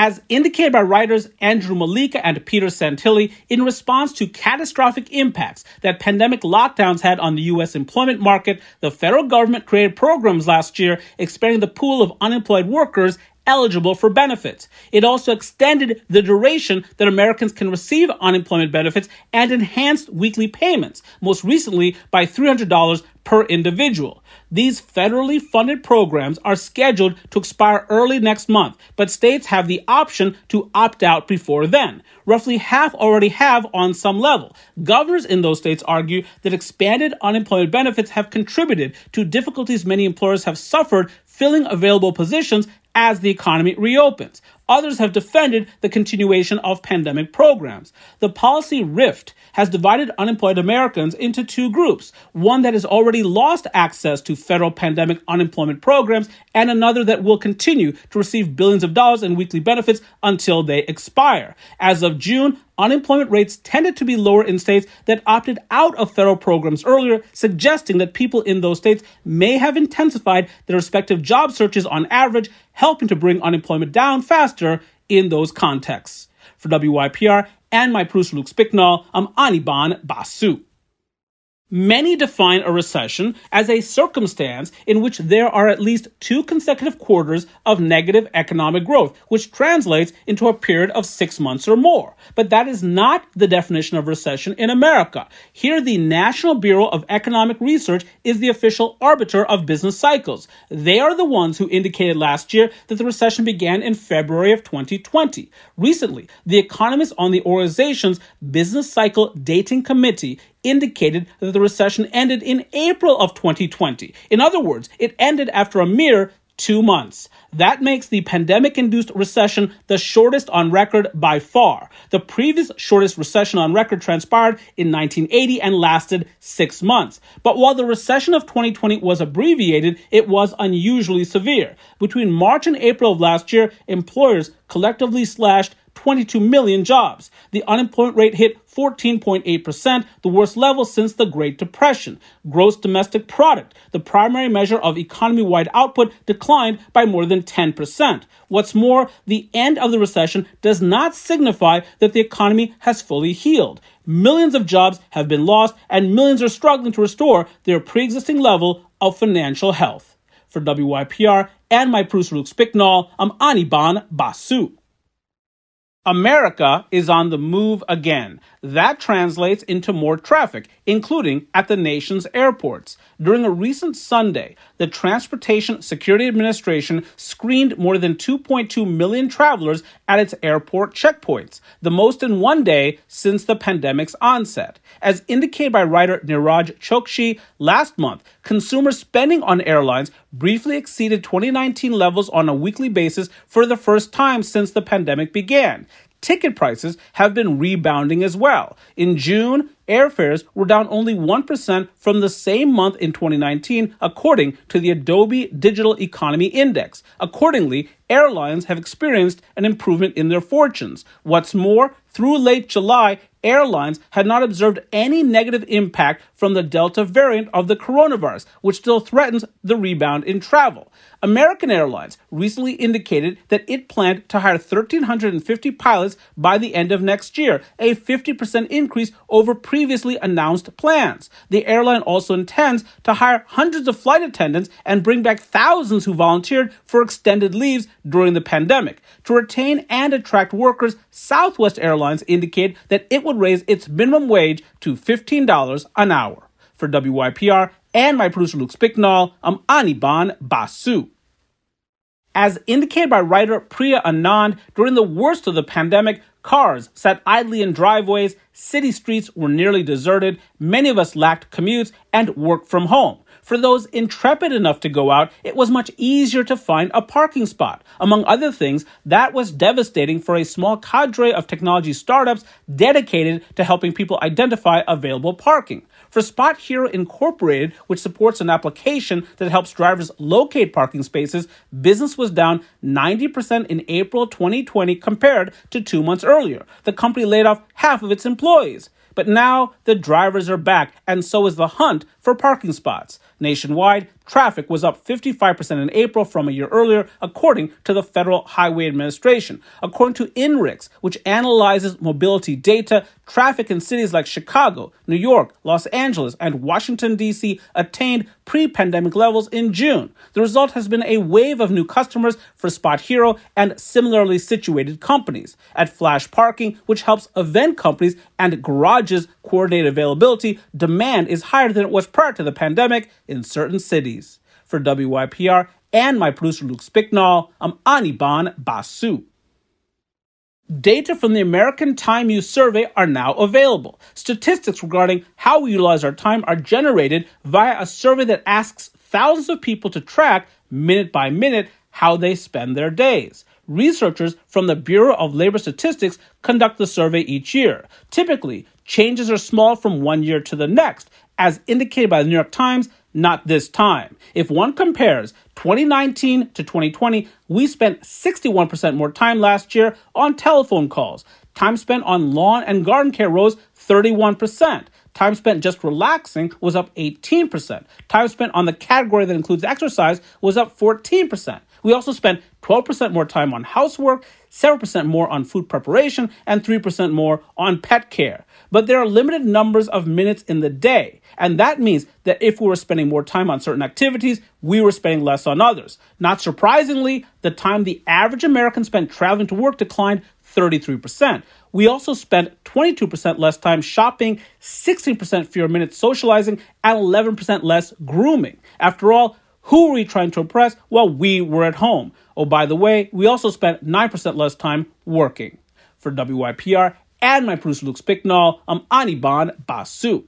as indicated by writers Andrew Malika and Peter Santilli, in response to catastrophic impacts that pandemic lockdowns had on the U.S. employment market, the federal government created programs last year expanding the pool of unemployed workers eligible for benefits. It also extended the duration that Americans can receive unemployment benefits and enhanced weekly payments, most recently by $300 per individual. These federally funded programs are scheduled to expire early next month, but states have the option to opt out before then. Roughly half already have on some level. Governors in those states argue that expanded unemployment benefits have contributed to difficulties many employers have suffered filling available positions as the economy reopens. Others have defended the continuation of pandemic programs. The policy rift has divided unemployed Americans into two groups one that has already lost access to federal pandemic unemployment programs, and another that will continue to receive billions of dollars in weekly benefits until they expire. As of June, unemployment rates tended to be lower in states that opted out of federal programs earlier, suggesting that people in those states may have intensified their respective job searches on average, helping to bring unemployment down faster in those contexts. For WYPR and my producer Luke Spicknall, I'm Anirban Basu. Many define a recession as a circumstance in which there are at least two consecutive quarters of negative economic growth, which translates into a period of six months or more. But that is not the definition of recession in America. Here, the National Bureau of Economic Research is the official arbiter of business cycles. They are the ones who indicated last year that the recession began in February of 2020. Recently, the economists on the organization's Business Cycle Dating Committee indicated that the recession ended in April of 2020. In other words, it ended after a mere two months. That makes the pandemic induced recession the shortest on record by far. The previous shortest recession on record transpired in 1980 and lasted six months. But while the recession of 2020 was abbreviated, it was unusually severe. Between March and April of last year, employers collectively slashed 22 million jobs. The unemployment rate hit 14.8%, the worst level since the Great Depression. Gross domestic product, the primary measure of economy wide output, declined by more than 10%. What's more, the end of the recession does not signify that the economy has fully healed. Millions of jobs have been lost, and millions are struggling to restore their pre existing level of financial health. For WYPR and my producer Luke Spicknall, I'm Anirban Basu. America is on the move again. That translates into more traffic, including at the nation's airports. During a recent Sunday, the Transportation Security Administration screened more than 2.2 million travelers at its airport checkpoints, the most in one day since the pandemic's onset. As indicated by writer Niraj Chokshi, last month, consumer spending on airlines briefly exceeded 2019 levels on a weekly basis for the first time since the pandemic began ticket prices have been rebounding as well. In June, airfares were down only 1% from the same month in 2019, according to the Adobe Digital Economy Index. Accordingly, airlines have experienced an improvement in their fortunes. What's more, through late July, airlines had not observed any negative impact from the Delta variant of the coronavirus, which still threatens the rebound in travel. American Airlines recently indicated that it planned to hire 1,350 pilots by the end of next year, a 50% increase over previously announced plans. The airline also intends to hire hundreds of flight attendants and bring back thousands who volunteered for extended leaves during the pandemic. To retain and attract workers, Southwest Airlines indicated that it would raise its minimum wage to $15 an hour. For WYPR and my producer Luke Spicknall, I'm Anirban Basu. As indicated by writer Priya Anand, during the worst of the pandemic, cars sat idly in driveways, city streets were nearly deserted, many of us lacked commutes, and worked from home. For those intrepid enough to go out, it was much easier to find a parking spot. Among other things, that was devastating for a small cadre of technology startups dedicated to helping people identify available parking. For Spot Hero Incorporated, which supports an application that helps drivers locate parking spaces, business was down 90% in April 2020 compared to two months earlier. The company laid off half of its employees. But now the drivers are back, and so is the hunt for parking spots. Nationwide, traffic was up 55% in April from a year earlier, according to the Federal Highway Administration. According to INRIX, which analyzes mobility data, traffic in cities like Chicago, New York, Los Angeles, and Washington, D.C. attained pre pandemic levels in June. The result has been a wave of new customers for Spot Hero and similarly situated companies. At Flash Parking, which helps event companies and garages coordinate availability, demand is higher than it was prior to the pandemic in certain cities. For WYPR and my producer Luke Spicknall, I'm Anirban Basu. Data from the American Time Use Survey are now available. Statistics regarding how we utilize our time are generated via a survey that asks thousands of people to track, minute by minute, how they spend their days. Researchers from the Bureau of Labor Statistics conduct the survey each year. Typically, changes are small from one year to the next, as indicated by the New York Times not this time. If one compares 2019 to 2020, we spent 61% more time last year on telephone calls. Time spent on lawn and garden care rose 31%. Time spent just relaxing was up 18%. Time spent on the category that includes exercise was up 14%. We also spent 12% more time on housework, 7% more on food preparation, and 3% more on pet care. But there are limited numbers of minutes in the day. And that means that if we were spending more time on certain activities, we were spending less on others. Not surprisingly, the time the average American spent traveling to work declined 33%. We also spent 22% less time shopping, 16% fewer minutes socializing, and 11% less grooming. After all, who were we trying to impress? Well, we were at home. Oh, by the way, we also spent 9% less time working. For WYPR and my producer Luke Spicknall, I'm Anirban Basu.